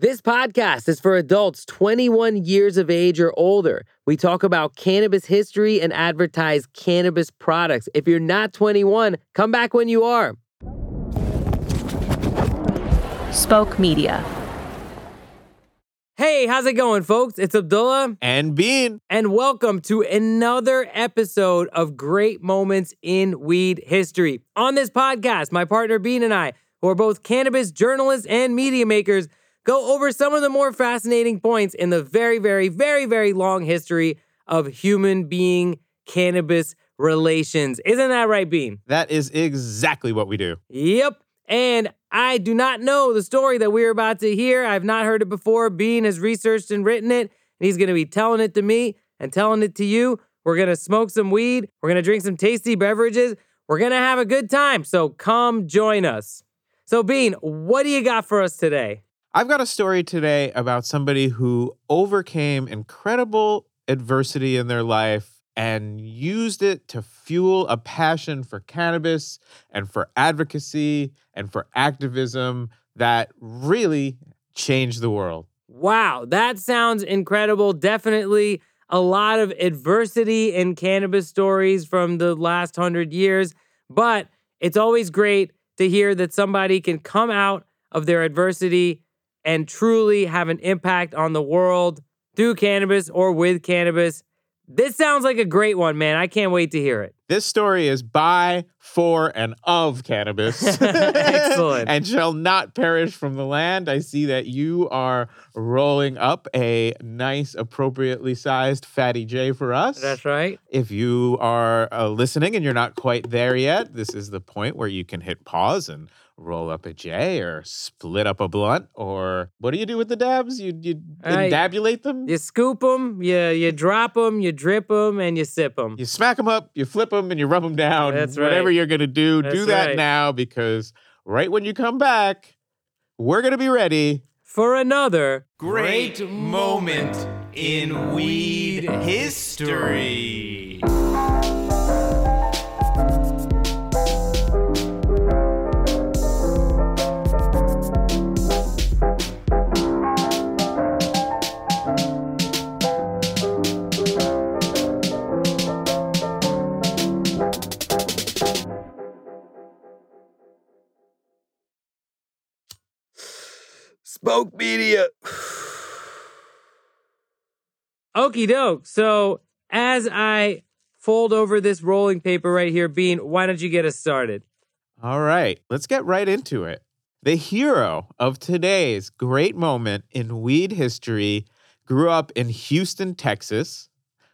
This podcast is for adults 21 years of age or older. We talk about cannabis history and advertise cannabis products. If you're not 21, come back when you are. Spoke Media. Hey, how's it going, folks? It's Abdullah. And Bean. And welcome to another episode of Great Moments in Weed History. On this podcast, my partner Bean and I, who are both cannabis journalists and media makers, go over some of the more fascinating points in the very, very, very, very long history of human being cannabis relations. Isn't that right, Bean? That is exactly what we do. Yep. And I do not know the story that we're about to hear. I've not heard it before. Bean has researched and written it, and he's going to be telling it to me and telling it to you. We're going to smoke some weed. We're going to drink some tasty beverages. We're going to have a good time. So come join us. So, Bean, what do you got for us today? I've got a story today about somebody who overcame incredible adversity in their life and used it to fuel a passion for cannabis and for advocacy and for activism that really changed the world. Wow, that sounds incredible. Definitely a lot of adversity in cannabis stories from the last hundred years, but it's always great to hear that somebody can come out of their adversity and truly have an impact on the world through cannabis or with cannabis. This sounds like a great one, man. I can't wait to hear it. This story is by, for, and of cannabis. Excellent. and shall not perish from the land. I see that you are rolling up a nice, appropriately sized Fatty J for us. That's right. If you are uh, listening and you're not quite there yet, this is the point where you can hit pause and roll up a J or split up a blunt or what do you do with the dabs? You you endabulate them? You scoop them, you you drop them, you drip them, and you sip them. You smack them up, you flip them, and you rub them down. That's right. Whatever you're gonna do, do that right. now because right when you come back, we're gonna be ready. For another Great moment in weed history. Spoke Media. Okie doke. So as I fold over this rolling paper right here, Bean, why don't you get us started? All right, let's get right into it. The hero of today's great moment in weed history grew up in Houston, Texas,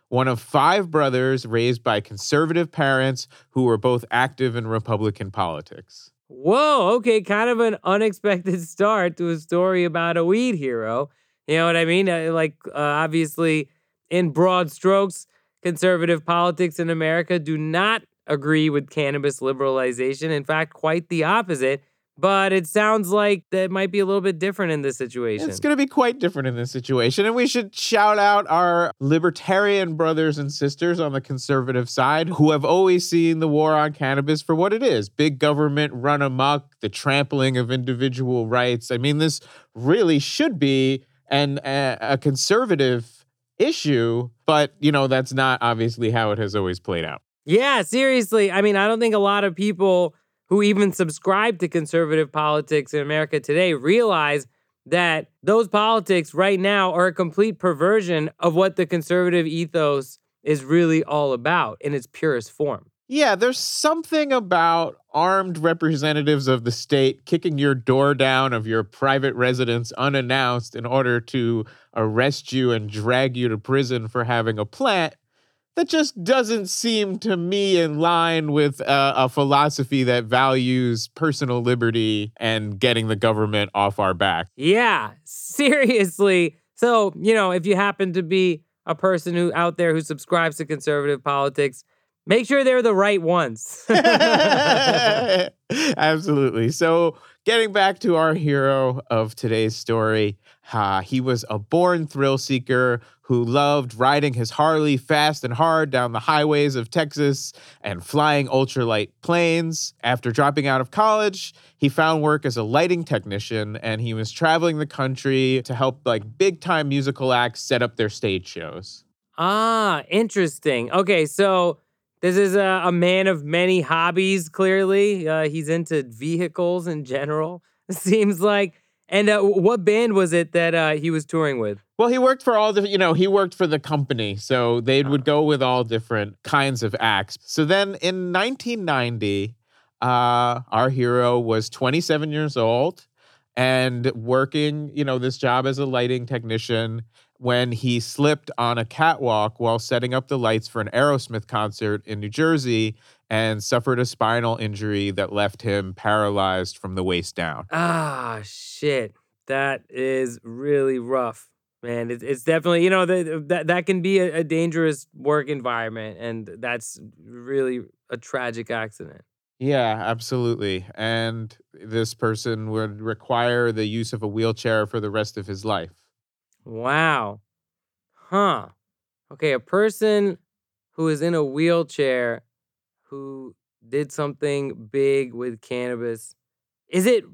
one of five brothers raised by conservative parents who were both active in Republican politics. Whoa, okay, kind of an unexpected start to a story about a weed hero. You know what I mean? Uh, Like, uh, obviously, in broad strokes, conservative politics in America do not agree with cannabis liberalization. In fact, quite the opposite. But it sounds like that might be a little bit different in this situation. It's going to be quite different in this situation. And we should shout out our libertarian brothers and sisters on the conservative side who have always seen the war on cannabis for what it is big government run amok, the trampling of individual rights. I mean, this really should be an, a, a conservative issue, but, you know, that's not obviously how it has always played out. Yeah, seriously. I mean, I don't think a lot of people who even subscribe to conservative politics in America today realize that those politics right now are a complete perversion of what the conservative ethos is really all about in its purest form. Yeah, there's something about armed representatives of the state kicking your door down of your private residence unannounced in order to arrest you and drag you to prison for having a plant that just doesn't seem to me in line with uh, a philosophy that values personal liberty and getting the government off our back. Yeah, seriously. So, you know, if you happen to be a person who out there who subscribes to conservative politics, make sure they're the right ones. Absolutely. So, getting back to our hero of today's story, uh, he was a born thrill seeker who loved riding his Harley fast and hard down the highways of Texas and flying ultralight planes. After dropping out of college, he found work as a lighting technician and he was traveling the country to help like big time musical acts set up their stage shows. Ah, interesting. Okay, so this is a, a man of many hobbies, clearly. Uh, he's into vehicles in general, seems like. And uh, what band was it that uh, he was touring with? Well, he worked for all the, you know, he worked for the company. So they would go with all different kinds of acts. So then in 1990, uh, our hero was 27 years old and working, you know, this job as a lighting technician when he slipped on a catwalk while setting up the lights for an Aerosmith concert in New Jersey and suffered a spinal injury that left him paralyzed from the waist down. Ah, shit. That is really rough, man. It's, it's definitely, you know, the, that, that can be a, a dangerous work environment. And that's really a tragic accident. Yeah, absolutely. And this person would require the use of a wheelchair for the rest of his life. Wow. Huh. Okay, a person who is in a wheelchair who did something big with cannabis. Is it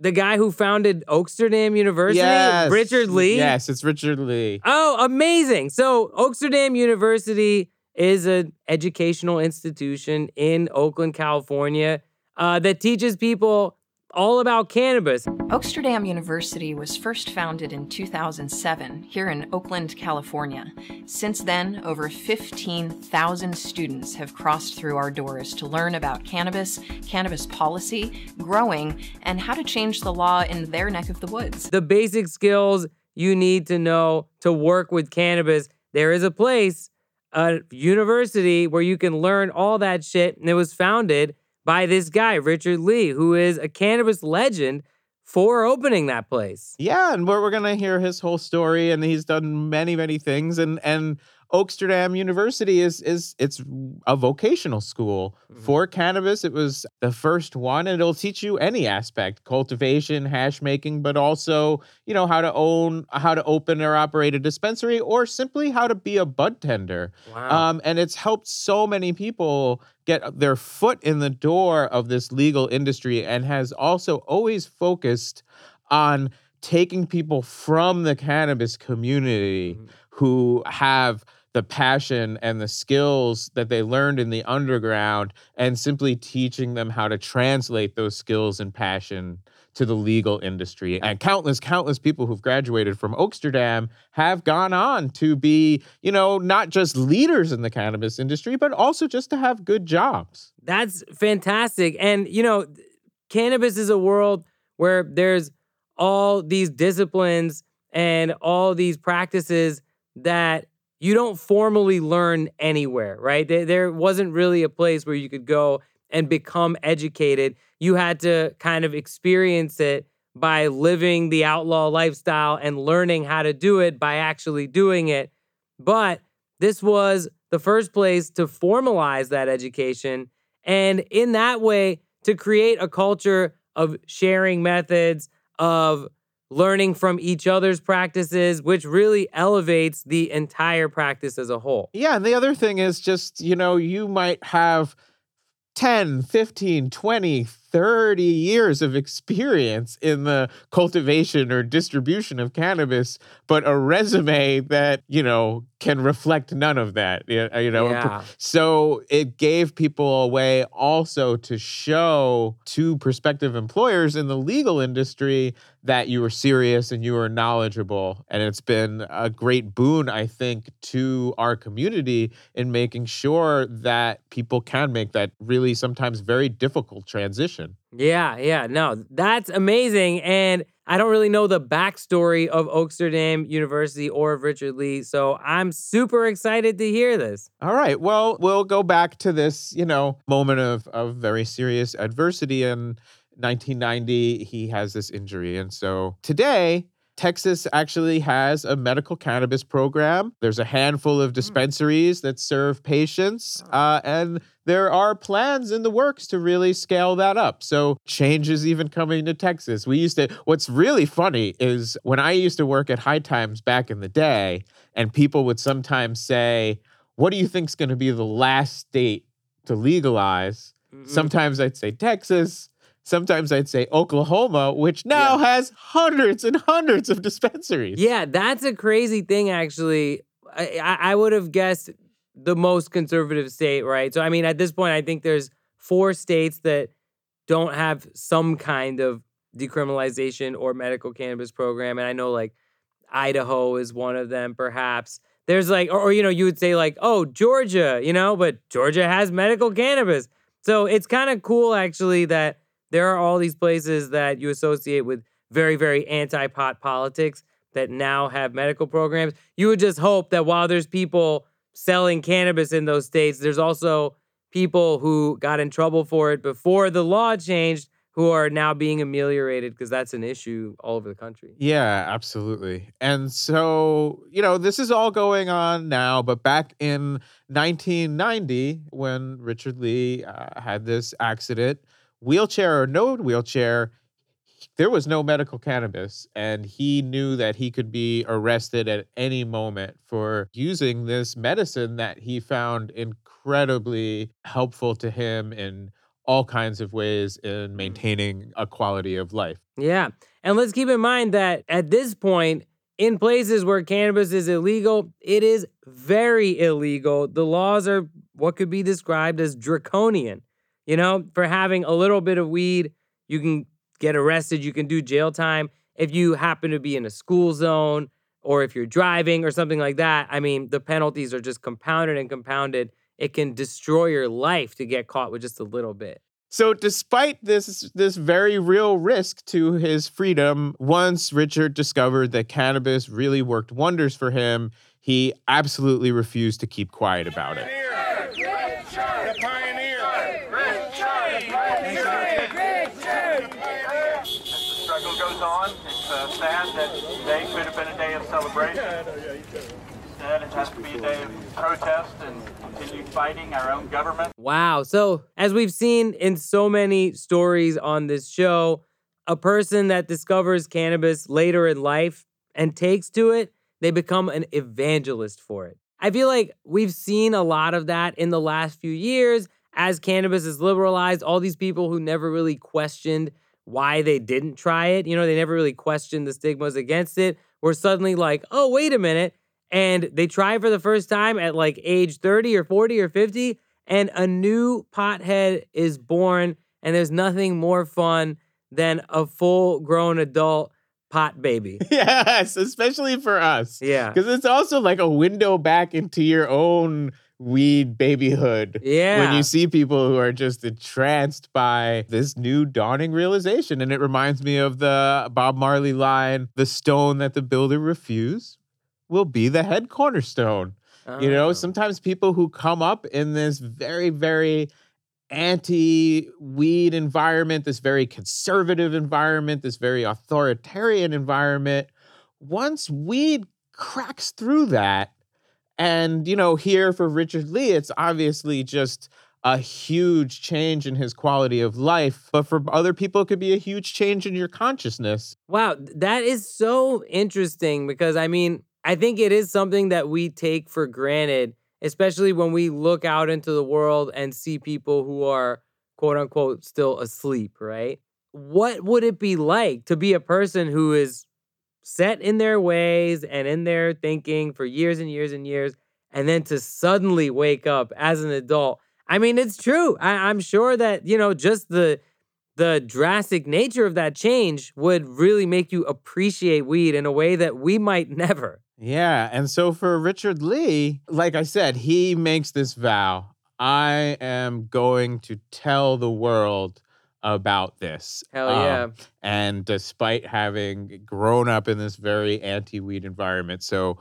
the guy who founded Oaksterdam University? Yes. Richard Lee? Yes, it's Richard Lee. Oh, amazing. So, Oaksterdam University is an educational institution in Oakland, California, uh, that teaches people all about cannabis. Oaksterdam University was first founded in 2007 here in Oakland, California. Since then, over 15,000 students have crossed through our doors to learn about cannabis, cannabis policy, growing, and how to change the law in their neck of the woods. The basic skills you need to know to work with cannabis. There is a place, a university, where you can learn all that shit, and it was founded by this guy, Richard Lee, who is a cannabis legend for opening that place. Yeah, and we're, we're gonna hear his whole story, and he's done many, many things, and and Oaksterdam University is is it's a vocational school Mhm. for cannabis. It was the first one, and it'll teach you any aspect: cultivation, hash making, but also you know how to own, how to open or operate a dispensary, or simply how to be a bud tender. Wow. Um, and it's helped so many people get their foot in the door of this legal industry and has also always focused on taking people from the cannabis community Mhm. who have the passion and the skills that they learned in the underground and simply teaching them how to translate those skills and passion to the legal industry. And countless, countless people who've graduated from Oaksterdam have gone on to be, you know, not just leaders in the cannabis industry, but also just to have good jobs. That's fantastic. And, you know, cannabis is a world where there's all these disciplines and all these practices that you don't formally learn anywhere, right? There, there wasn't really a place where you could go and become educated. You had to kind of experience it by living the outlaw lifestyle and learning how to do it by actually doing it. But this was the first place to formalize that education. And in that way, to create a culture of sharing methods, of learning from each other's practices, which really elevates the entire practice as a whole. Yeah, and the other thing is just, you know, you might have 10, 15, 20, 30 years of experience in the cultivation or distribution of cannabis, but a resume that, you know, can reflect none of that. y- uh, You know, Yeah. so it gave people a way also to show to prospective employers in the legal industry that you were serious and you were knowledgeable. And it's been a great boon, I think, to our community in making sure that people can make that really sometimes very difficult transition. Yeah, yeah, no, that's amazing. And I don't really know the backstory of Oaksterdam University or of Richard Lee. So I'm super excited to hear this. All right. Well, we'll go back to this, you know, moment of, of very serious adversity. In 1990, he has this injury. And so today, Texas actually has a medical cannabis program. There's a handful of dispensaries that serve patients, uh, and there are plans in the works to really scale that up. So change is even coming to Texas. We used to, what's really funny is when I used to work at High Times back in the day, and people would sometimes say, What do you think's going to be the last state to legalize? Mhm. Sometimes I'd say Texas. Sometimes I'd say Oklahoma, which now has hundreds and hundreds of dispensaries. Yeah, that's a crazy thing, actually. I, I I would have guessed the most conservative state, right? So, I mean, at this point, I think there's four states that don't have some kind of decriminalization or medical cannabis program. And I know like Idaho is one of them, perhaps. There's like, or, or, you know, you would say like, oh, Georgia, you know, but Georgia has medical cannabis. So it's kind of cool actually that there are all these places that you associate with very, very anti pot politics that now have medical programs. You would just hope that while there's people selling cannabis in those states, there's also people who got in trouble for it before the law changed who are now being ameliorated because that's an issue all over the country. Yeah, absolutely. And so, you know, this is all going on now, but back in 1990, when Richard Lee uh, had this accident, wheelchair or no wheelchair, there was no medical cannabis. And he knew that he could be arrested at any moment for using this medicine that he found incredibly helpful to him in all kinds of ways in maintaining a quality of life. Yeah. And let's keep in mind that at this point, in places where cannabis is illegal, it is very illegal. The laws are what could be described as draconian. You know, for having a little bit of weed, you can get arrested, you can do jail time. If you happen to be in a school zone or if you're driving or something like that, I mean, the penalties are just compounded and compounded. It can destroy your life to get caught with just a little bit. So despite this this very real risk to his freedom, once Richard discovered that cannabis really worked wonders for him, he absolutely refused to keep quiet about it. struggle goes on. It's uh, sad that today could have been a day of celebration. Instead, it has to be a day of protest and continued fighting our own government. Wow. So, as we've seen in so many stories on this show, a person that discovers cannabis later in life and takes to it, they become an evangelist for it. I feel like we've seen a lot of that in the last few years as cannabis is liberalized. All these people who never really questioned why they didn't try it, you know, they never really questioned the stigmas against it, were suddenly like, oh, wait a minute. And they try for the first time at like age 30 or 40 or 50, and a new pothead is born. And there's nothing more fun than a full grown adult pot baby. yes, especially for us. Yeah. Because it's also like a window back into your own weed babyhood. Yeah. When you see people who are just entranced by this new dawning realization. And it reminds me of the Bob Marley line the stone that the builder refused will be the head cornerstone. You know, Oh. sometimes people who come up in this very, very anti weed environment, this very conservative environment, this very authoritarian environment, once weed cracks through that, and, you know, here for Richard Lee, it's obviously just a huge change in his quality of life. But for other people, it could be a huge change in your consciousness. Wow, that is so interesting because I mean, I think it is something that we take for granted, especially when we look out into the world and see people who are quote unquote still asleep, right? What would it be like to be a person who is set in their ways and in their thinking for years and years and years, and then to suddenly wake up as an adult? I mean, it's true. I, I'm sure that, you know, just the the drastic nature of that change would really make you appreciate weed in a way that we might never. Yeah. And so for Richard Lee, like I said, he makes this vow I am going to tell the world about this. Hell Um, yeah. and despite having grown up in this very anti weed environment. So,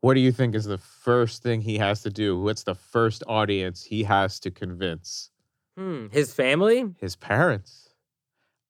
what do you think is the first thing he has to do? What's the first audience he has to convince? Hmm. His family? His parents.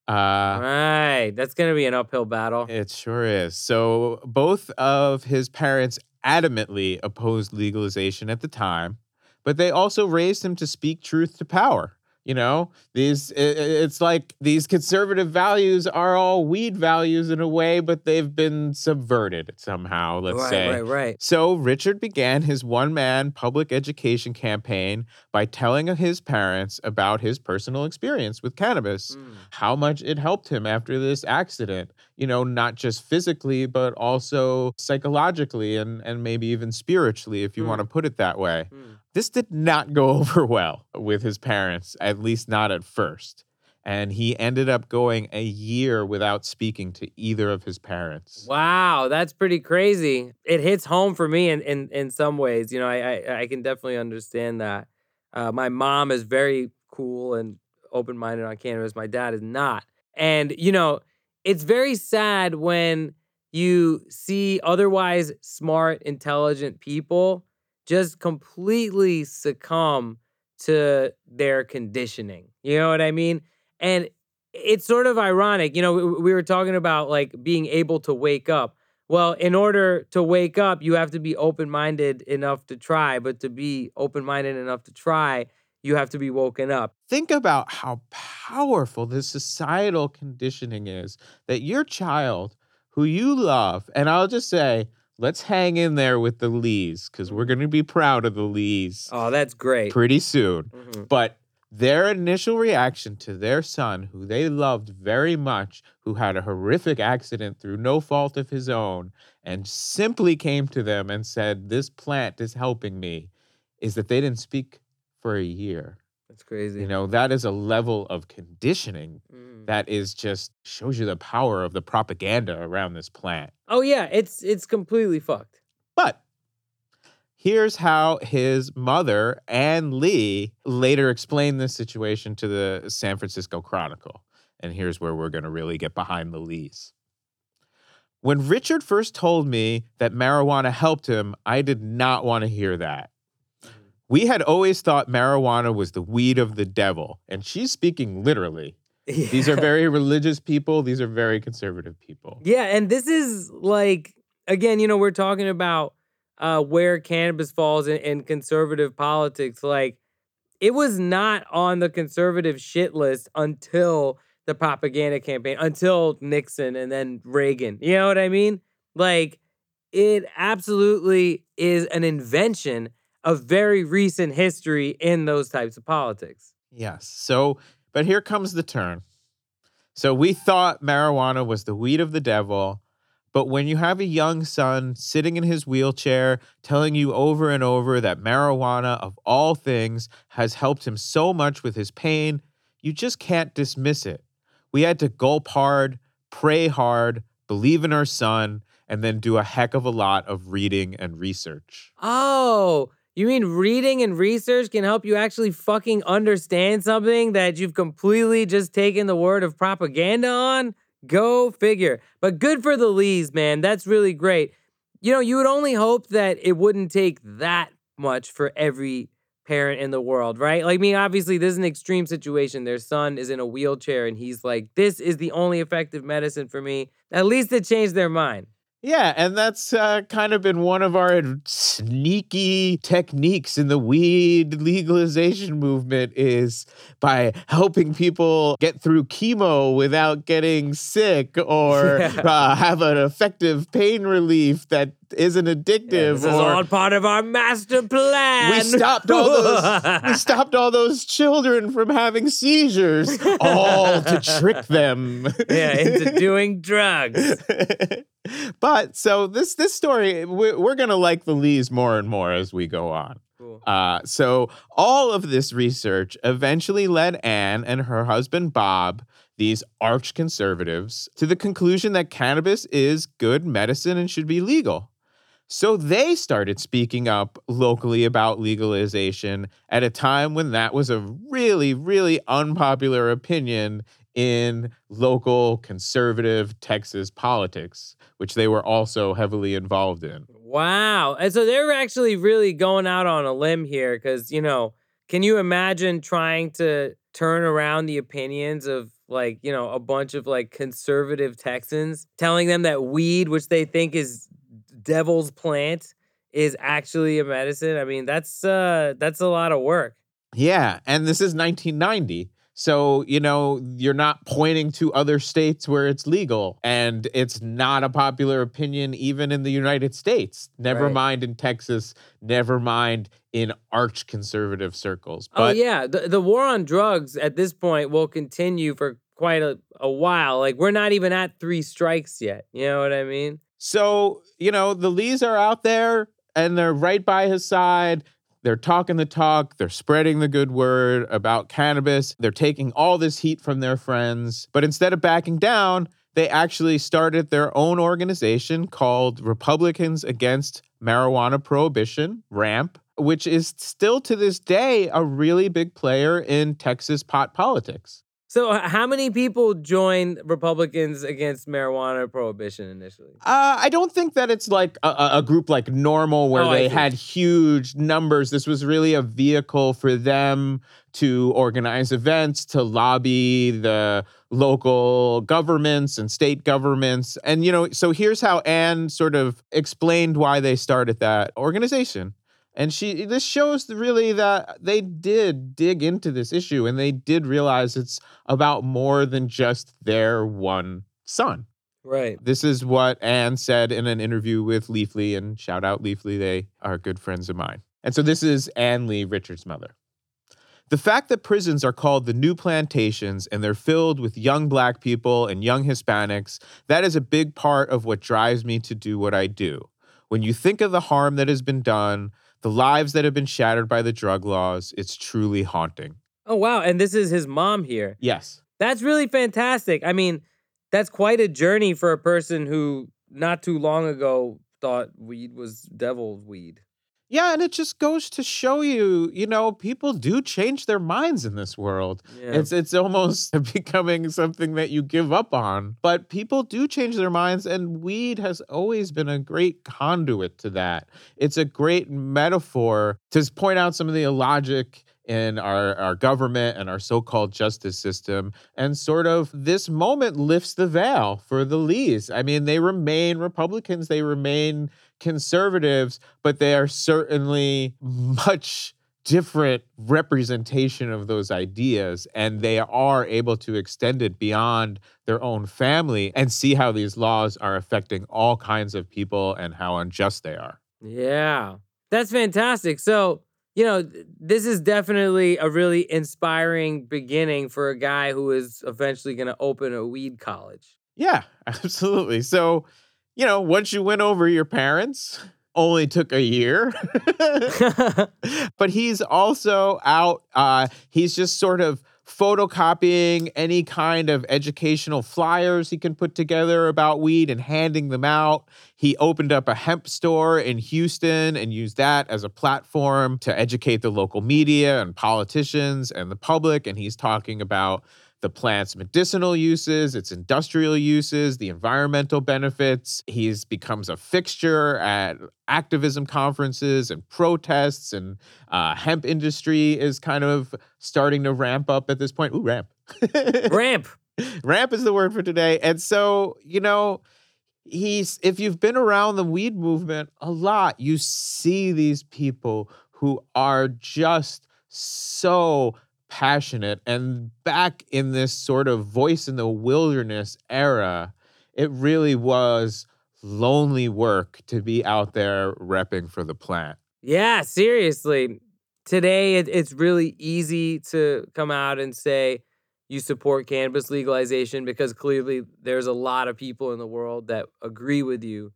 Uh, right. That's going to be an uphill battle. It sure is. So both of his parents adamantly opposed legalization at the time, but they also raised him to speak truth to power. You know, these it's like these conservative values are all weed values in a way, but they've been subverted somehow, let's right, say. right, right. So Richard began his one man public education campaign by telling his parents about his personal experience with cannabis, Mm. how much it helped him after this accident, you know, not just physically, but also psychologically and, and maybe even spiritually, if you want to put it that way. Mm. This did not go over well with his parents, at least not at first. And he ended up going a year without speaking to either of his parents. Wow, that's pretty crazy. It hits home for me in in, in some ways. You know, I, I I can definitely understand that. Uh, my mom is very cool and open minded on cannabis. My dad is not, and you know, it's very sad when you see otherwise smart, intelligent people just completely succumb to their conditioning. You know what I mean? And it's sort of ironic. You know, we, we were talking about like being able to wake up. Well, in order to wake up, you have to be open minded enough to try. But to be open minded enough to try, you have to be woken up. think about how powerful this societal conditioning is that your child who you love and i'll just say let's hang in there with the lees because we're going to be proud of the lees Oh, that's great. pretty soon Mhm. but their initial reaction to their son who they loved very much who had a horrific accident through no fault of his own and simply came to them and said this plant is helping me is that they didn't speak for a year That's crazy. you know, that is a level of conditioning Mm. that is just shows you the power of the propaganda around this plant. Oh yeah, it's it's completely fucked. But here's how his mother and Lee later explained this situation to the San Francisco Chronicle. And here's where we're going to really get behind the Lees. When Richard first told me that marijuana helped him, I did not want to hear that. We had always thought marijuana was the weed of the devil, and she's speaking literally. These are very religious people, these are very conservative people. Yeah, and this is like again, you know, we're talking about uh where cannabis falls in, in conservative politics. Like it was not on the conservative shit list until the propaganda campaign, until Nixon and then Reagan. You know what I mean? Like it absolutely is an invention of very recent history in those types of politics. Yes. So, but here comes the turn. So we thought marijuana was the weed of the devil, but when you have a young son sitting in his wheelchair telling you over and over that marijuana of all things has helped him so much with his pain, you just can't dismiss it. We had to gulp hard, pray hard, believe in our son, and then do a heck of a lot of reading and research. Oh, you mean reading and research can help you actually fucking understand something that you've completely just taken the word of propaganda on? Go figure. But good for the Lees, man. That's really great. You know, you would only hope that it wouldn't take that much for every parent in the world, right? Like, mean, obviously, this is an extreme situation. Their son is in a wheelchair and he's like, this is the only effective medicine for me. At least it changed their mind. Yeah, and that's uh, kind of been one of our sneaky techniques in the weed legalization movement is by helping people get through chemo without getting sick or Yeah. uh, have an effective pain relief that isn't addictive This is all part of our master plan. we stopped all those we stopped all those children from having seizures all to trick them yeah, into doing drugs. but so this this story we're, we're gonna like the lees more and more as we go on Cool. uh, so all of this research eventually led anne and her husband bob these arch conservatives to the conclusion that cannabis is good medicine and should be legal so they started speaking up locally about legalization at a time when that was a really, really unpopular opinion in local conservative Texas politics, which they were also heavily involved in. Wow. And so they're actually really going out on a limb here because, you know, can you imagine trying to turn around the opinions of like, you know, a bunch of like conservative Texans telling them that weed, which they think is devil's plant, is actually a medicine. I mean, that's uh that's a lot of work. Yeah, and this is 1990. So, you know, you're not pointing to other states where it's legal and it's not a popular opinion even in the United States. Never Right. mind in Texas, never mind in arch conservative circles. oh yeah, the the war on drugs at this point will continue for quite a, a while. Like we're not even at three strikes yet. You know what I mean? So, you know, the Lees are out there and they're right by his side. They're talking the talk. They're spreading the good word about cannabis. They're taking all this heat from their friends. But instead of backing down, they actually started their own organization called Republicans Against Marijuana Prohibition, RAMP, which is still to this day a really big player in Texas pot politics. So how many people joined Republicans against marijuana prohibition initially? Uh, I don't think that it's like a- a, group like normal where Oh, they had huge numbers. This was really a vehicle for them to organize events, to lobby the local governments and state governments. And, you know, so here's how Anne sort of explained why they started that organization. And she, this shows really that they did dig into this issue and they did realize it's about more than just their one son. Right. This is what Anne said in an interview with Leafly, and shout out Leafly, they are good friends of mine. And so this is Anne Lee Richards' mother. The fact that prisons are called the new plantations and they're filled with young black people and young Hispanics, that is a big part of what drives me to do what I do. When you think of the harm that has been done, the lives that have been shattered by the drug laws, it's truly haunting. Oh wow, and this is his mom here. Yes. That's really fantastic. I mean, that's quite a journey for a person who not too long ago thought weed was devil's weed. Yeah, and it just goes to show you, you know, people do change their minds in this world. Yeah. It's it's almost becoming something that you give up on. But people do change their minds and weed has always been a great conduit to that. It's a great metaphor to point out some of the illogic in our, our government and our so-called justice system and sort of this moment lifts the veil for the lees i mean they remain republicans they remain conservatives but they are certainly much different representation of those ideas and they are able to extend it beyond their own family and see how these laws are affecting all kinds of people and how unjust they are Yeah. That's fantastic. So, you know, th- this is definitely a really inspiring beginning for a guy who is eventually going to open a weed college. Yeah, absolutely. So, you know, once you win over your parents, only took a year. but he's also out, uh, he's just sort of photocopying any kind of educational flyers he can put together about weed and handing them out. He opened up a hemp store in Houston and used that as a platform to educate the local media and politicians and the public. And he's talking about the plant's medicinal uses, its industrial uses, the environmental benefits. He's becomes a fixture at activism conferences and protests, and uh, hemp industry is kind of starting to ramp up at this point. Ooh, ramp. Ramp. ramp is the word for today. And so, you know, he's if you've been around the weed movement a lot, you see these people who are just so passionate and back in this sort of voice in the wilderness era it really was lonely work to be out there repping for the plant Yeah, seriously. Today, it, it's really easy to come out and say you support cannabis legalization because clearly there's a lot of people in the world that agree with you.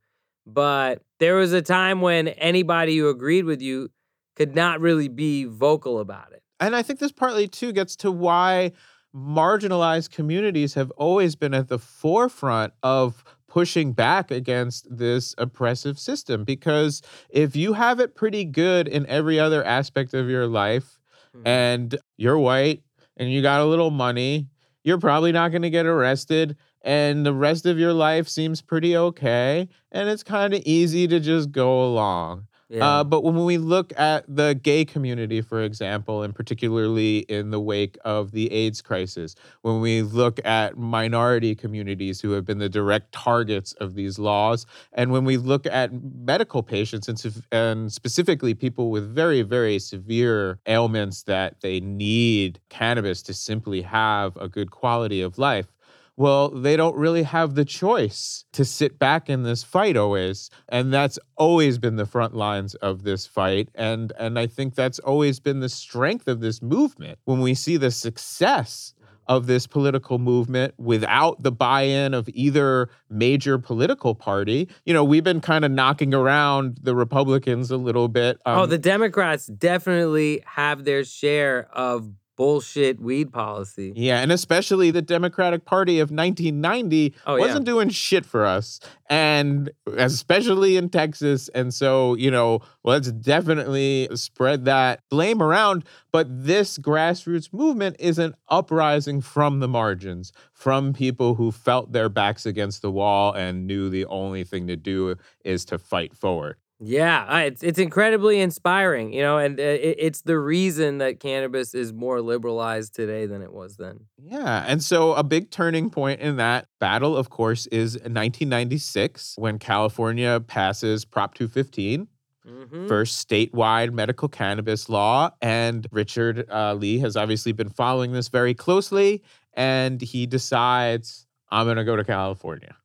But there was a time when anybody who agreed with you could not really be vocal about it. And I think this partly too gets to why marginalized communities have always been at the forefront of pushing back against this oppressive system because if you have it pretty good in every other aspect of your life Mhm. and you're white and you got a little money you're probably not going to get arrested and the rest of your life seems pretty okay and it's kind of easy to just go along Yeah. Uh, but when we look at the gay community, for example, and particularly in the wake of the AIDS crisis, when we look at minority communities who have been the direct targets of these laws, and when we look at medical patients and, and specifically people with very, very severe ailments that they need cannabis to simply have a good quality of life. Well, they don't really have the choice to sit back in this fight always. And that's always been the front lines of this fight. And and I think that's always been the strength of this movement. When we see the success of this political movement without the buy-in of either major political party. You know, we've been kind of knocking around the Republicans a little bit. oh, um, the Democrats definitely have their share of bullshit weed policy. Yeah, and especially the Democratic Party of 1990 Oh, wasn't doing shit for us, and especially in Texas. And so, you know, let's definitely spread that blame around. But this grassroots movement is an uprising from the margins, from people who felt their backs against the wall and knew the only thing to do is to fight forward. Yeah, it's it's incredibly inspiring, you know, and uh, it, it's the reason that cannabis is more liberalized today than it was then. Yeah. And so a big turning point in that battle, of course, is 1996 when California passes Prop 215, Mhm. first statewide medical cannabis law. And Richard uh, Lee has obviously been following this very closely. And he decides, I'm going to go to California.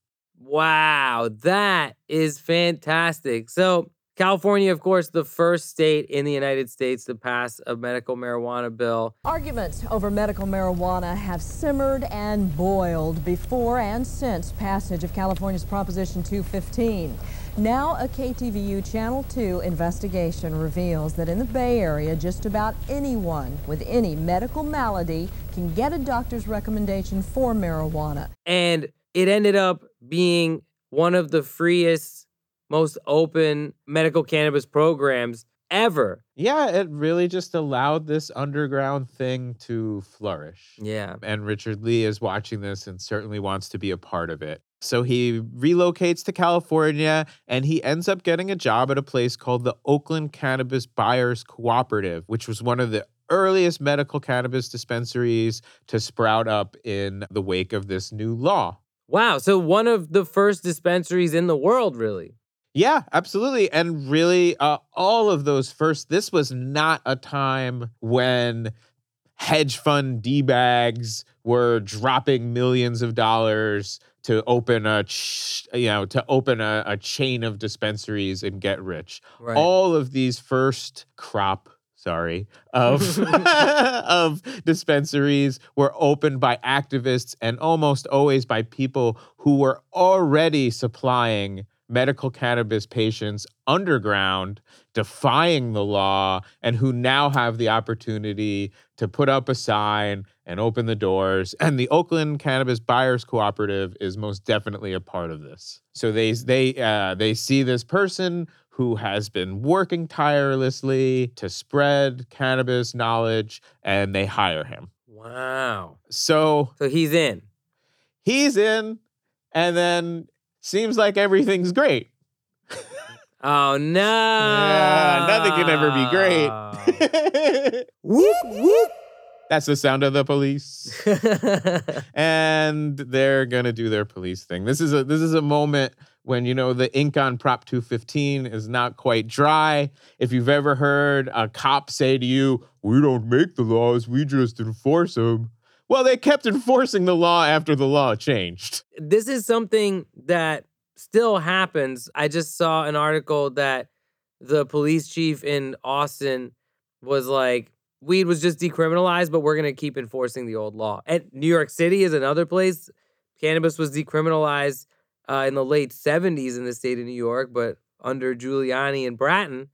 Wow, that is fantastic. So, California, of course, the first state in the United States to pass a medical marijuana bill. Arguments over medical marijuana have simmered and boiled before and since passage of California's Proposition 215. Now, a KTVU Channel 2 investigation reveals that in the Bay Area, just about anyone with any medical malady can get a doctor's recommendation for marijuana. And it ended up being one of the freest, most open medical cannabis programs ever. Yeah, it really just allowed this underground thing to flourish. Yeah. and Richard Lee is watching this and certainly wants to be a part of it. So he relocates to California and he ends up getting a job at a place called the Oakland Cannabis Buyers Cooperative, which was one of the earliest medical cannabis dispensaries to sprout up in the wake of this new law. Wow. So, one of the first dispensaries in the world, really. Yeah, absolutely. And really, uh, all of those first, this was not a time when hedge fund D bags were dropping millions of dollars to open a, ch- you know, to open a, a chain of dispensaries and get rich. Right. All of these first crop, sorry, of of dispensaries were opened by activists and almost always by people who were already supplying medical cannabis patients underground, defying the law, and who now have the opportunity to put up a sign and open the doors. And the Oakland Cannabis Buyers Cooperative is most definitely a part of this. So they they uh, they see this person who has been working tirelessly to spread cannabis knowledge, and they hire him. Wow. So So, he's in. he's in, and then seems like everything's great. Oh, no. Yeah, nothing can ever be great. whoop, whoop. That's the sound of the police. and they're gonna do their police thing. This is a this is a moment when you know the ink on Prop 215 is not quite dry. If you've ever heard a cop say to you, "We don't make the laws, we just enforce them." Well, they kept enforcing the law after the law changed. this is something that still happens. I just saw an article that the police chief in Austin was like, weed was just decriminalized, but we're going to keep enforcing the old law. And New York City is another place. Cannabis was decriminalized uh, in the late 70s in the state of New York, but under Giuliani and Bratton,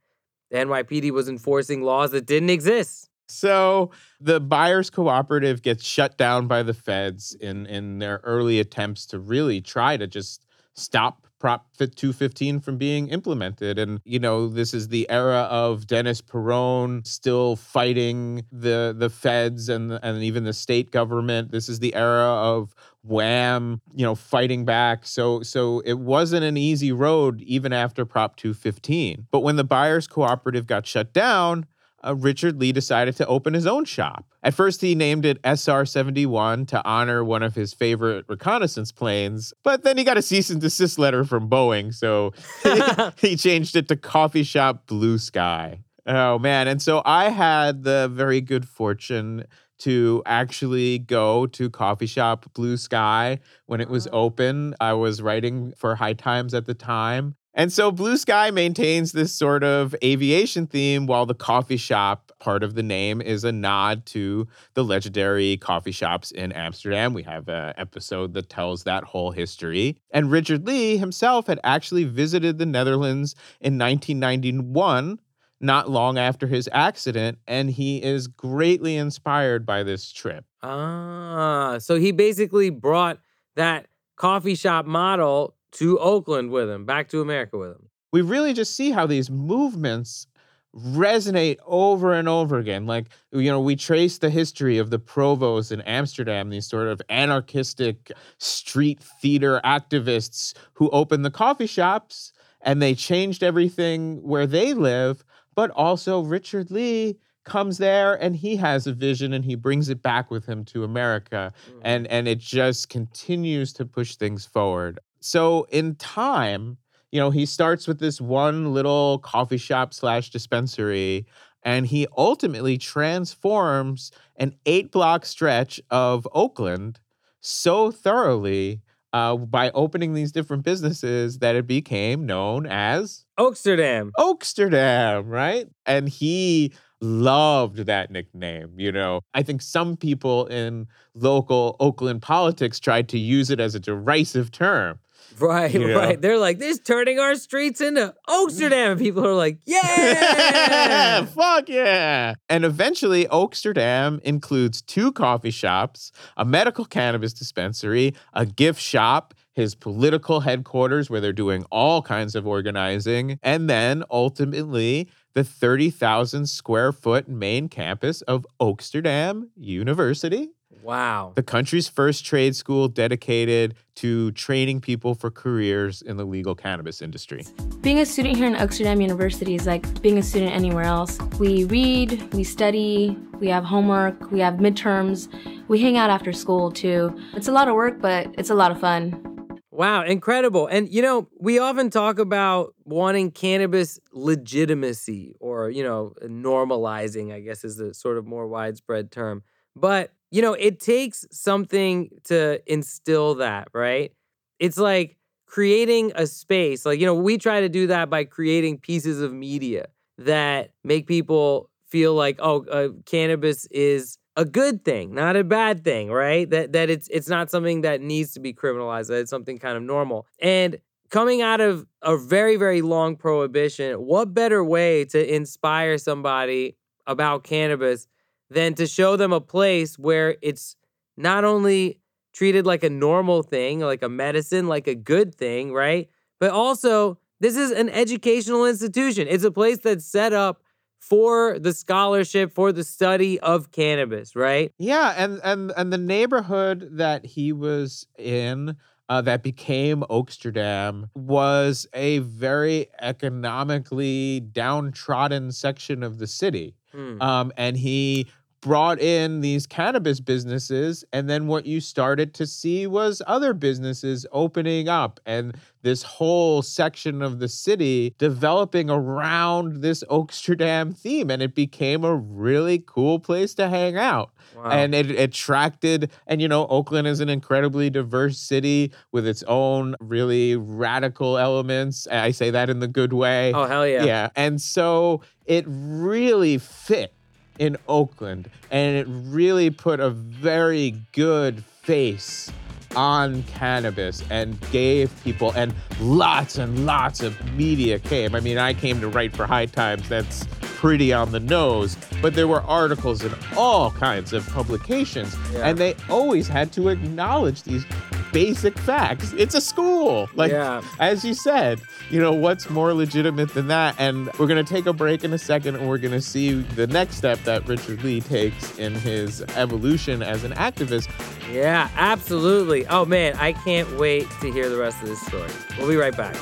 the NYPD was enforcing laws that didn't exist. So the buyers cooperative gets shut down by the feds in in their early attempts to really try to just stop Prop 215 from being implemented. And, you know, this is the era of Dennis Peron still fighting the the feds and, and even the state government. This is the era of WAMM, you know, fighting back. So so it wasn't an easy road even after Prop 215. But when the buyers cooperative got shut down, uh, Richard Lee decided to open his own shop. At first, he named it SR 71 to honor one of his favorite reconnaissance planes, but then he got a cease and desist letter from Boeing, so he changed it to Coffee Shop Blue Sky. Oh man. And so I had the very good fortune to actually go to coffee shop blue sky when it was open i was writing for high times at the time and so Blue Sky maintains this sort of aviation theme while the coffee shop part of the name is a nod to the legendary coffee shops in Amsterdam. We have an episode that tells that whole history. And Richard Lee himself had actually visited the Netherlands in 1991 not long after his accident, and he is greatly inspired by this trip. Ah, so he basically brought that coffee shop model to Oakland with him, back to America with him. We really just see how these movements resonate over and over again. Like, you know, we trace the history of the Provos in Amsterdam, these sort of anarchistic street theater activists who opened the coffee shops and they changed everything where they live. But also, Richard Lee comes there and he has a vision and he brings it back with him to America. Mm-hmm. And, and it just continues to push things forward. So, in time, you know, he starts with this one little coffee shop slash dispensary, and he ultimately transforms an eight block stretch of Oakland so thoroughly uh, by opening these different businesses that it became known as Oaksterdam. Oaksterdam, right? And he loved that nickname. You know, I think some people in local Oakland politics tried to use it as a derisive term. Right, yeah. right. They're like, this turning our streets into Oaksterdam. And people are like, yeah, fuck yeah. And eventually, Oaksterdam includes two coffee shops, a medical cannabis dispensary, a gift shop, his political headquarters where they're doing all kinds of organizing, and then ultimately the 30,000 square foot main campus of Oaksterdam University. Wow. The country's first trade school dedicated to training people for careers in the legal cannabis industry. Being a student here in Oaksterdam University is like being a student anywhere else. We read, we study, we have homework, we have midterms, we hang out after school too. It's a lot of work, but it's a lot of fun. Wow, incredible. And you know, we often talk about wanting cannabis legitimacy or, you know, normalizing, I guess is the sort of more widespread term. But you know, it takes something to instill that, right? It's like creating a space. Like, you know, we try to do that by creating pieces of media that make people feel like, oh, uh, cannabis is a good thing, not a bad thing, right? That that it's it's not something that needs to be criminalized. That it's something kind of normal. And coming out of a very very long prohibition, what better way to inspire somebody about cannabis than to show them a place where it's not only treated like a normal thing, like a medicine, like a good thing, right? But also, this is an educational institution. It's a place that's set up for the scholarship, for the study of cannabis, right? Yeah, and and and the neighborhood that he was in uh, that became Oaksterdam was a very economically downtrodden section of the city. Hmm. Um, and he brought in these cannabis businesses and then what you started to see was other businesses opening up and this whole section of the city developing around this Oaksterdam theme and it became a really cool place to hang out. Wow. And it attracted and you know Oakland is an incredibly diverse city with its own really radical elements. I say that in the good way. Oh hell yeah. Yeah. And so it really fit in Oakland, and it really put a very good face on cannabis and gave people, and lots and lots of media came. I mean, I came to write for High Times, that's pretty on the nose, but there were articles in all kinds of publications, yeah. and they always had to acknowledge these basic facts. It's a school. Like, Yeah. as you said, you know, what's more legitimate than that? And we're going to take a break in a second and we're going to see the next step that Richard Lee takes in his evolution as an activist. Yeah, absolutely. Oh man, I can't wait to hear the rest of this story. We'll be right back.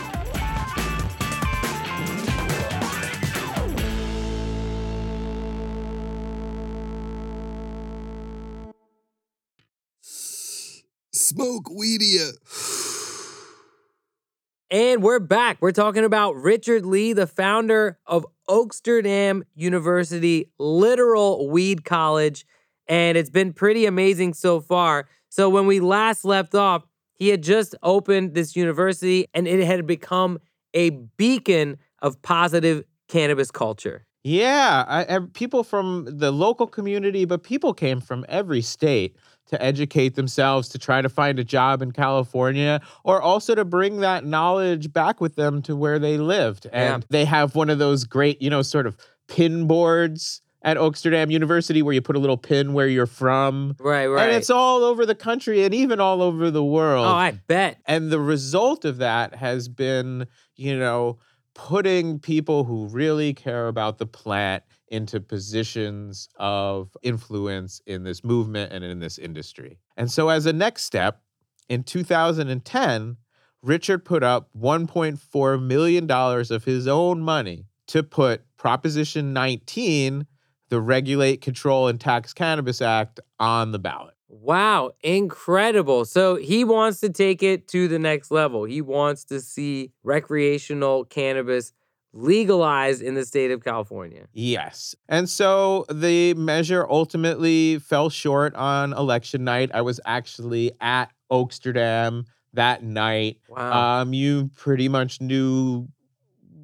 Smoke Weedia. And we're back. We're talking about Richard Lee, the founder of Oaksterdam University, literal weed college. And it's been pretty amazing so far. So, when we last left off, he had just opened this university and it had become a beacon of positive cannabis culture. Yeah, I, I- people from the local community, but people came from every state to educate themselves, to try to find a job in California, or also to bring that knowledge back with them to where they lived. And they have one of those great, you know, sort of pin boards at Oaksterdam University where you put a little pin where you're from. Right, right. And it's all over the country and even all over the oh, world. Oh, I bet. And the result of that has been, you know, putting people who really care about the plant into positions of influence in this movement and in this industry. And so, as a next step, in 2010, Richard put up $1.4 million of his own money to put Proposition 19, the Regulate, Control, and Tax Cannabis Act, on the ballot. Wow, incredible. So he wants to take it to the next level. He wants to see recreational cannabis legalized in the state of California. Yes. And so the measure ultimately fell short on election night. I was actually at Oaksterdam that night. Wow. Um, you pretty much knew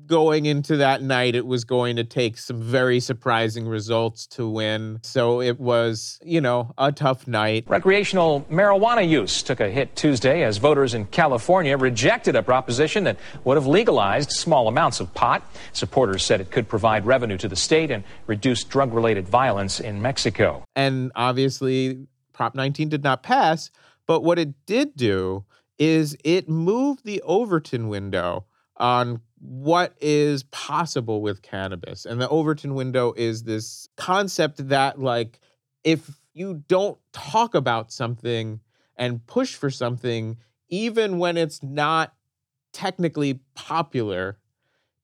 going into that night it was going to take some very surprising results to win. So it was, you know, a tough night. Recreational marijuana use took a hit Tuesday as voters in California rejected a proposition that would have legalized small amounts of pot. Supporters said it could provide revenue to the state and reduce drug related violence in Mexico. And obviously, Prop 19 did not pass. But what it did do is it moved the Overton window on what is possible with cannabis. And the Overton window is this concept that, like, if you don't talk about something and push for something, even when it's not technically popular,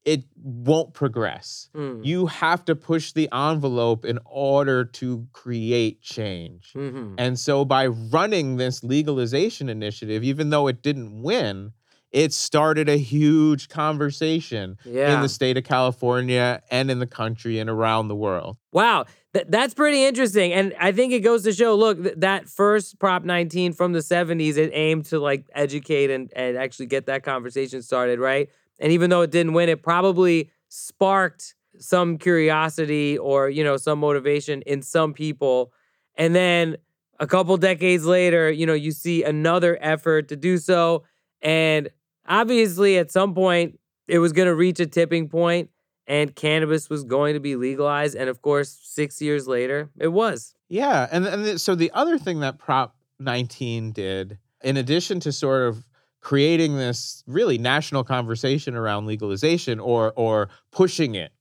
it won't progress. Mm. You have to push the envelope in order to create change. Mhm. And so by running this legalization initiative, even though it didn't win, it started a huge conversation in the state of California and in the country and around the world. Wow, th- that's pretty interesting. And I think it goes to show look, th- that first Prop 19 from the 70s, it aimed to like educate and, and actually get that conversation started, right? And even though it didn't win, it probably sparked some curiosity or, you know, some motivation in some people. And then a couple decades later, you know, you see another effort to do so. And obviously, at some point, it was going to reach a tipping point and cannabis was going to be legalized. And of course, six years later, it was. Yeah, and and so the other thing that Prop 19 did, in addition to sort of creating this really national conversation around legalization or or pushing it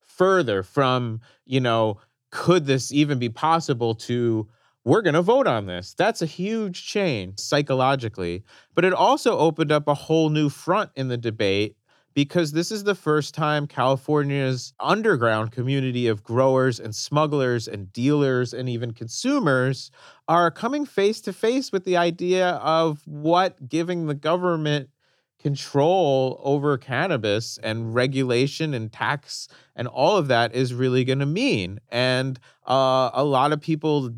further from, you know, could this even be possible to we're going to vote on this. That's a huge change psychologically, but it also opened up a whole new front in the debate because this is the first time California's underground community of growers and smugglers and dealers and even consumers are coming face to face with the idea of what giving the government control over cannabis and regulation and tax and all of that is really going to mean. And uh, a lot of people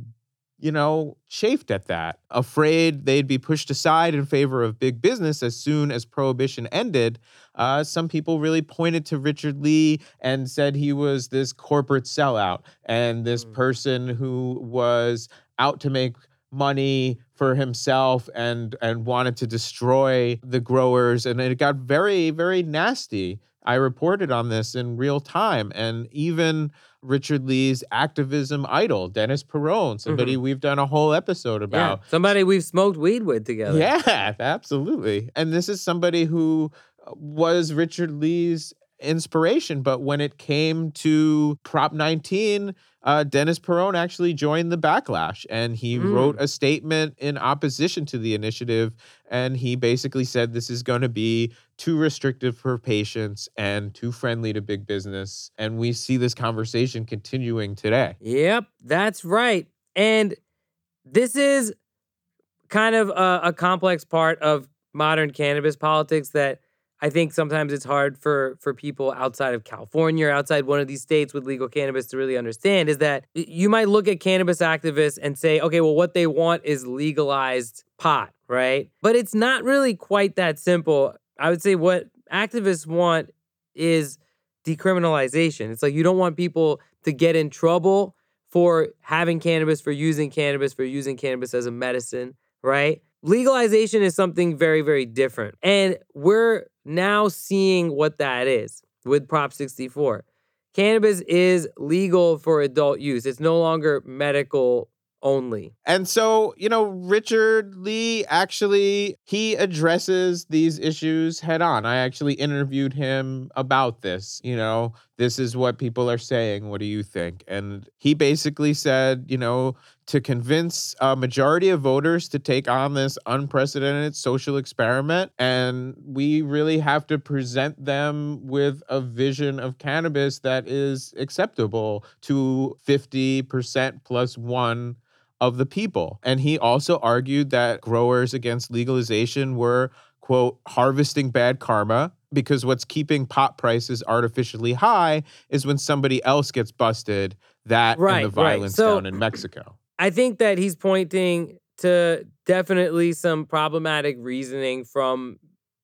you know, chafed at that, afraid they'd be pushed aside in favor of big business as soon as prohibition ended. Uh, some people really pointed to Richard Lee and said he was this corporate sellout and this person who was out to make money for himself and and wanted to destroy the growers and it got very very nasty I reported on this in real time. And even Richard Lee's activism idol, Dennis Peron, somebody we've done a whole episode Mm-hmm. Yeah, about. somebody we've smoked weed with together. Yeah, absolutely. And this is somebody who uh, was Richard Lee's inspiration. But when it came to Prop 19, uh, Dennis Peron actually joined the backlash and he Mm. wrote a statement in opposition to the initiative. And he basically said this is going to be too restrictive for patients and too friendly to big business. And we see this conversation continuing today. Yep, that's right. And this is kind of a, a complex part of modern cannabis politics that I think sometimes it's hard for for people outside of California or outside one of these states with legal cannabis to really understand is that you might look at cannabis activists and say, okay, well, what they want is legalized pot, right? But it's not really quite that simple. I would say what activists want is decriminalization. It's like you don't want people to get in trouble for having cannabis, for using cannabis, for using cannabis as a medicine, right? Legalization is something very, very different. And we're now seeing what that is with Prop 64. Cannabis is legal for adult use, it's no longer medical only. And so, you know, Richard Lee actually he addresses these issues head on. I actually interviewed him about this, you know, this is what people are saying, what do you think? And he basically said, you know, to convince a majority of voters to take on this unprecedented social experiment and we really have to present them with a vision of cannabis that is acceptable to 50% plus 1 of the people. And he also argued that growers against legalization were, quote, harvesting bad karma because what's keeping pot prices artificially high is when somebody else gets busted, that Right, and the right. violence So- down in Mexico. I think that he's pointing to definitely some problematic reasoning from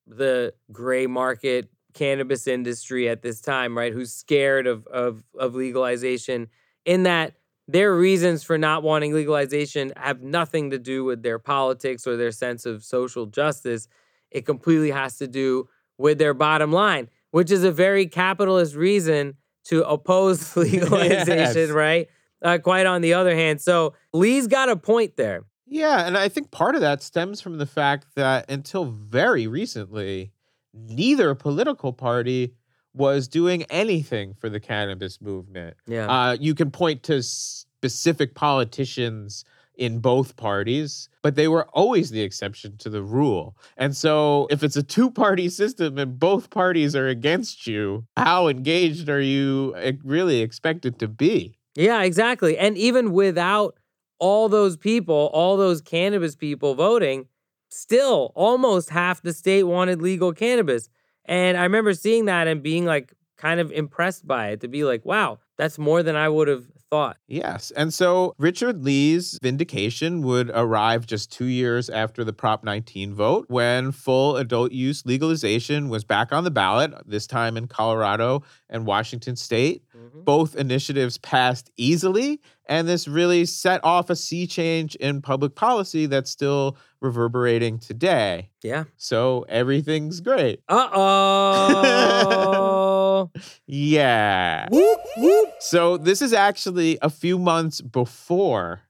the gray market cannabis industry at this time, right? Who's scared of of of legalization in that their reasons for not wanting legalization have nothing to do with their politics or their sense of social justice. It completely has to do with their bottom line, which is a very capitalist reason to oppose legalization, Yes. right? Uh, quite on the other hand. So Lee's got a point there. Yeah, and I think part of that stems from the fact that until very recently, neither political party was doing anything for the cannabis movement. Yeah. Uh, you can point to specific politicians in both parties, but they were always the exception to the rule. And so, if it's a two party system and both parties are against you, how engaged are you eh, really expected to be? Yeah, exactly. And even without all those people, all those cannabis people voting, still almost half the state wanted legal cannabis. And I remember seeing that and being like kind of impressed by it to be like, wow, that's more than I would have thought. Yes. And so Richard Lee's vindication would arrive just two years after the Prop 19 vote when full adult use legalization was back on the ballot, this time in Colorado and Washington state. Both initiatives passed easily, and this really set off a sea change in public policy that's still reverberating today. Yeah. So everything's great. Uh oh. Yeah. whoop, whoop. So this is actually a few months before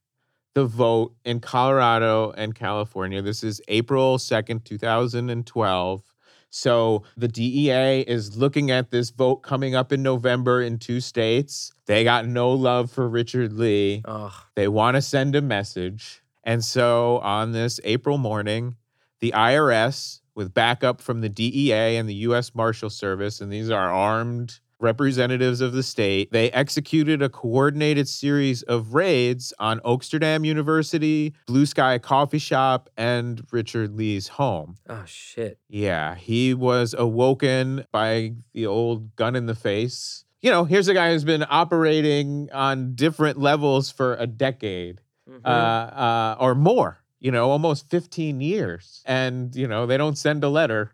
the vote in Colorado and California. This is April 2nd, 2012. So the DEA is looking at this vote coming up in November in two states. They got no love for Richard Lee. Ugh. They want to send a message. And so on this April morning, the IRS, with backup from the DEA and the US Marshal Service, and these are armed representatives of the state, they executed a coordinated series of raids on Oaksterdam University, Blue Sky Coffee Shop, and Richard Lee's home. Oh, shit. Yeah, he was awoken by the old gun in the face. You know, here's a guy who's been operating on different levels for a decade Mhm. uh, uh, or more, you know, almost 15 years. And, you know, they don't send a letter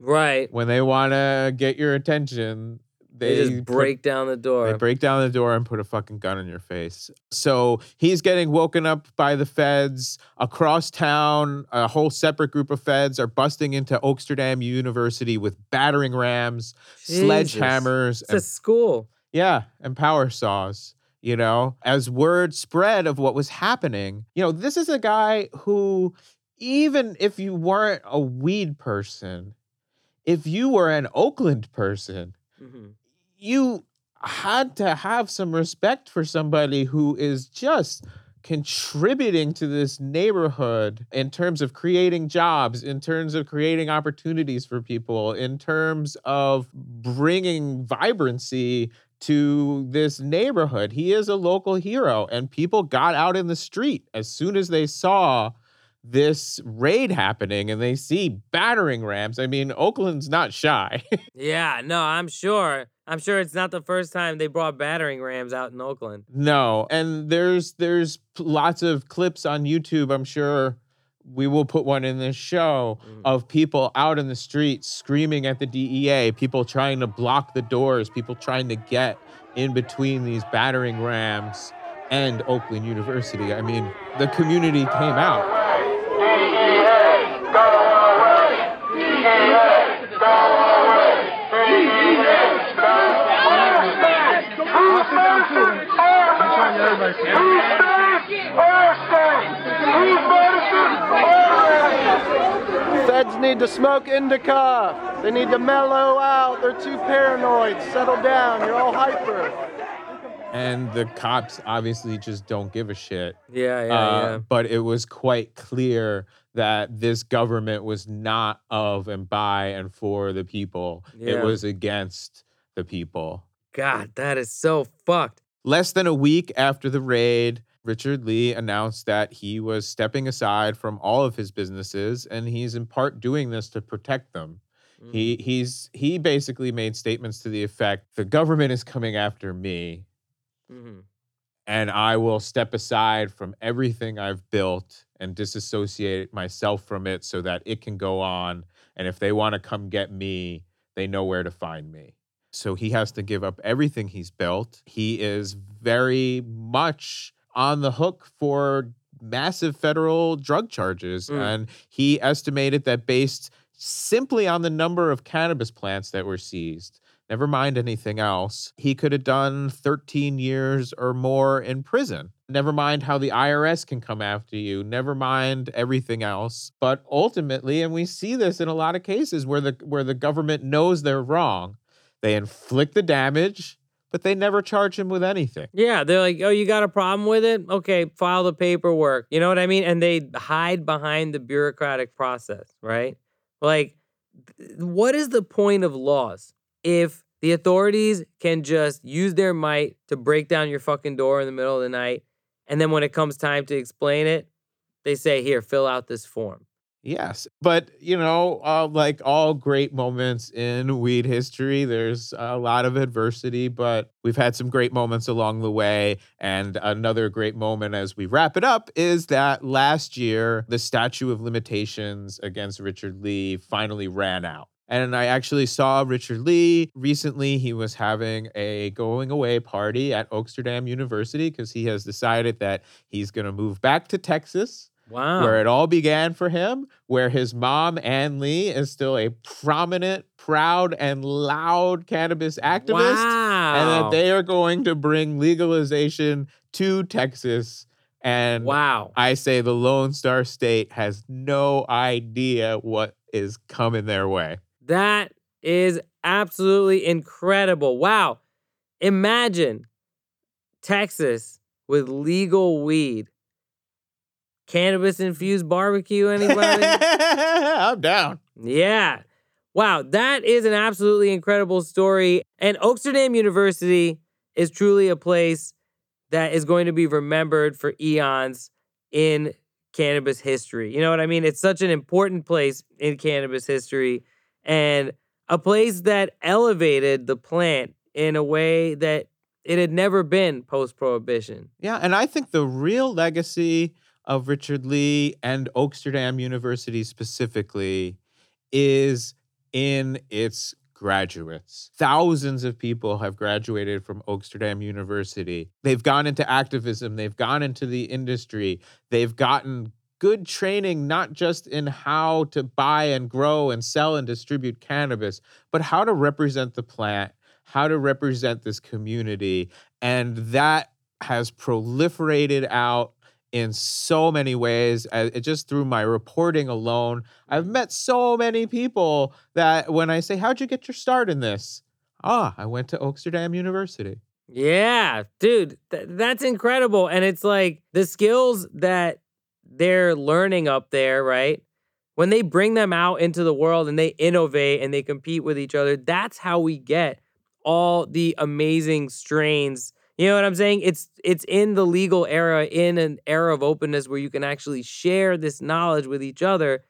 right. when they want to get your attention. They, just put- break down the door. They break down the door and put a fucking gun in your face. So he's getting woken up by the feds across town. A whole separate group of feds are busting into Oaksterdam University with battering rams, Jesus. sledgehammers, It's a school. yeah, and power saws. You know, as word spread of what was happening, you know, this is a guy who, even if you weren't a weed person, if you were an Oakland person, Mhm. You had to have some respect for somebody who is just contributing to this neighborhood in terms of creating jobs, in terms of creating opportunities for people, in terms of bringing vibrancy to this neighborhood. He is a local hero, and people got out in the street as soon as they saw this raid happening and they see battering rams. I mean, Oakland's not shy. Yeah, no, I'm sure. I'm sure it's not the first time they brought battering rams out in Oakland. No, and there's there's lots of clips on YouTube. I'm sure we will put one in this show mm. of people out in the streets screaming at the DEA, people trying to block the doors, people trying to get in between these battering rams and Oakland University. I mean, the community came out. Feds need to smoke indica. They need to mellow out. They're too paranoid. Settle down. You're all hyper. And the cops obviously just don't give a shit. Yeah, yeah, Uh, yeah. But it was quite clear that this government was not of and by and for the people. Yeah. It was against the people. God, that is so fucked. Less than a week after the raid, Richard Lee announced that he was stepping aside from all of his businesses and he's in part doing this to protect them. He he's he basically made statements to the effect the government is coming after me Mhm. and I will step aside from everything I've built and disassociate myself from it so that it can go on. And if they want to come get me, they know where to find me. So he has to give up everything he's built. He is very much on the hook for massive federal drug charges. Mm. And he estimated that based simply on the number of cannabis plants that were seized, never mind anything else, he could have done 13 years or more in prison. Never mind how the IRS can come after you, never mind everything else. But ultimately, and we see this in a lot of cases where the where the government knows they're wrong, they inflict the damage, but they never charge him with anything. Yeah, they're like, oh, you got a problem with it? Okay, file the paperwork. You know what I mean? And they hide behind the bureaucratic process, right? Like, what is the point of laws if the authorities can just use their might to break down your fucking door in the middle of the night? And then when it comes time to explain it, they say, here, fill out this form. Yes, but you know, uh, like all great moments in weed history, there's a lot of adversity, but we've had some great moments along the way. And another great moment as we wrap it up is that last year, the statute of limitations against Richard Lee finally ran out. And I actually saw Richard Lee recently. He was having a going away party at Oaksterdam University because he has decided that he's going to move back to Texas Wow. where it all began for him, where his mom, Ann Lee, is still a prominent, proud, and loud cannabis activist. And that they are going to bring legalization to Texas. And wow. I say the Lone Star State has no idea what is coming their way. That is absolutely incredible. Wow. Imagine Texas with legal weed. Cannabis infused barbecue, anybody? I'm down. yeah. Wow, that is an absolutely incredible story. And Oaksterdam University is truly a place that is going to be remembered for eons in cannabis history. You know what I mean? It's such an important place in cannabis history and a place that elevated the plant in a way that it had never been post prohibition. Yeah, and I think the real legacy of Richard Lee and Oaksterdam University specifically is in its graduates. Thousands of people have graduated from Oaksterdam University. They've gone into activism, they've gone into the industry, they've gotten good training, not just in how to buy and grow and sell and distribute cannabis, but how to represent the plant, how to represent this community. And that has proliferated out in so many ways. Uh, It just through my reporting alone, I've met so many people that when I say, How'd you get your start in this? Ah, I went to Oaksterdam University. Yeah, dude, th- that's incredible. And it's like the skills that they're learning up there, right? When they bring them out into the world and they innovate and they compete with each other, that's how we get all the amazing strains. You know what I'm saying? It's it's in the legal era, in an era of openness where you can actually share this knowledge with each other.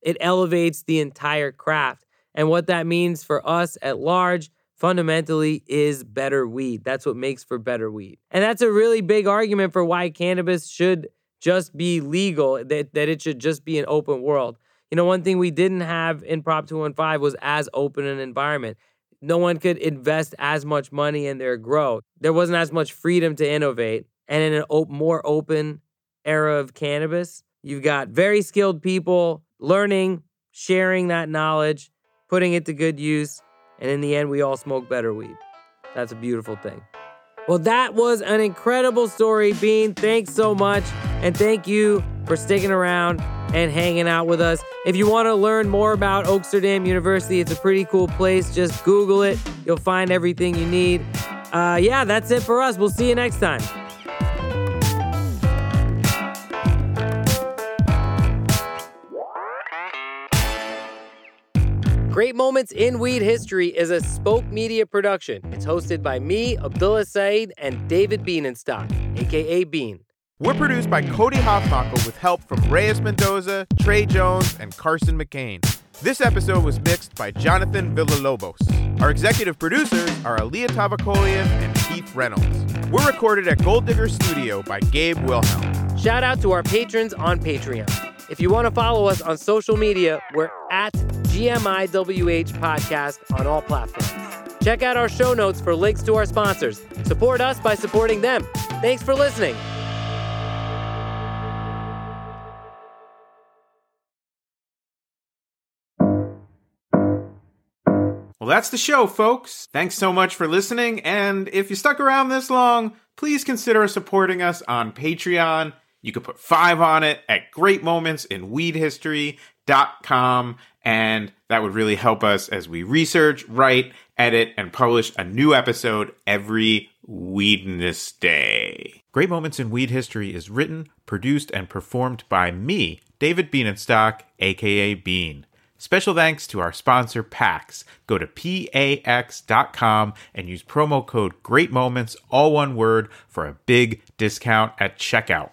It elevates the entire craft. And what that means for us at large fundamentally is better weed. That's what makes for better weed. And that's a really big argument for why cannabis should just be legal, that, that it should just be an open world. You know, one thing we didn't have in Prop 215 was as open an environment. No one could invest as much money in their growth. There wasn't as much freedom to innovate. And in an op- more open era of cannabis, you've got very skilled people learning, sharing that knowledge, putting it to good use. And in the end, we all smoke better weed. That's a beautiful thing. Well, that was an incredible story, Bean. Thanks so much. And thank you for sticking around and hanging out with us. If you want to learn more about Oaksterdam University, it's a pretty cool place. Just Google it, you'll find everything you need. Uh, yeah, that's it for us. We'll see you next time. Great Moments in Weed History is a Spoke Media production. It's hosted by me, Abdullah Saeed, and David Bienenstock, aka Bean. We're produced by Cody Hoffmacher with help from Reyes Mendoza, Trey Jones, and Carson McCain. This episode was mixed by Jonathan Villalobos. Our executive producers are Alia Tavakolian and Keith Reynolds. We're recorded at Gold Digger Studio by Gabe Wilhelm. Shout out to our patrons on Patreon. If you want to follow us on social media, we're at GMIWH Podcast on all platforms. Check out our show notes for links to our sponsors. Support us by supporting them. Thanks for listening. Well, that's the show, folks. Thanks so much for listening. And if you stuck around this long, please consider supporting us on Patreon. You could put five on it at greatmomentsinweedhistory.com. And that would really help us as we research, write, edit, and publish a new episode every Weedness Day. Great Moments in Weed History is written, produced, and performed by me, David Bienenstock, aka Bean. Special thanks to our sponsor, PAX. Go to pax.com and use promo code Great Moments, all one word, for a big discount at checkout.